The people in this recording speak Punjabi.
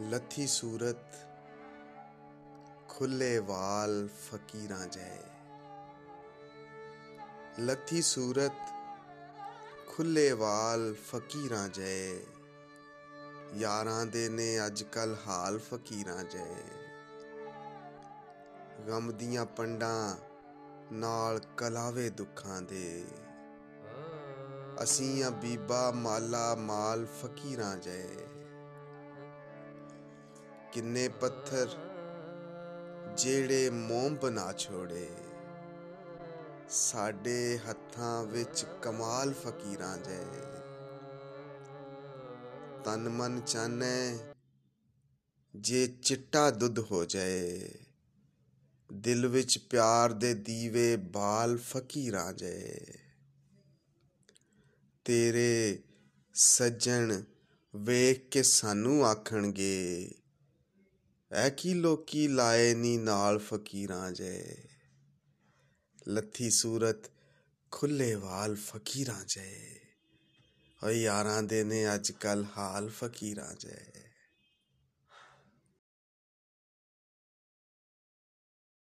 ਲੱਥੀ ਸੂਰਤ, ਖੁੱਲੇ ਵਾਲ ਫਕੀਰਾਂ ਜੈ ਲੱਥੀ ਸੂਰਤ, ਖੁੱਲੇ ਵਾਲ ਫਕੀਰਾਂ ਜੈ ਯਾਰਾਂ ਦੇ ਨੇ ਅੱਜ ਕੱਲ ਹਾਲ ਫਕੀਰਾਂ ਜੈ ਗਮ ਦੀਆਂ ਪੰਡਾਂ ਨਾਲ ਕਲਾਵੇ ਦੁੱਖਾਂ ਦੇ। ਅਸੀਂ ਆ ਬੀਬਾ ਮਾਲਾ ਮਾਲ ਫਕੀਰਾਂ ਜੈ ਕਿੰਨੇ ਪੱਥਰ ਜਿਹੜੇ ਮੋਮ ਬਣਾ ਛੋੜੇ। ਸਾਡੇ ਹੱਥਾਂ ਵਿੱਚ ਕਮਾਲ ਫਕੀਰਾਂ ਜੈ। ਤਨ ਮਨ ਚਾਨੈ ਜੇ ਚਿੱਟਾ ਦੁੱਧ ਹੋ ਜਾਏ। ਦਿਲ ਵਿੱਚ ਪਿਆਰ ਦੇ ਦੀਵੇ ਬਾਲ ਫਕੀਰਾਂ ਜੈ। ਤੇਰੇ ਸੱਜਣ ਵੇਖ ਕੇ ਸਾਨੂੰ ਆਖਣਗੇ ਐ ਕੀ ਲੋਕੀ ਲਾਏ ਨੀ ਨਾਲ ਫਕੀਰਾਂ ਜੈ? ਲੱਥੀ ਸੂਰਤ ਖੁੱਲੇ ਵਾਲ ਫਕੀਰਾਂ ਜੈ। ਓ ਯਾਰਾਂ ਦੇ ਨੇ ਅੱਜ ਕੱਲ ਹਾਲ ਫਕੀਰਾਂ ਜੈ।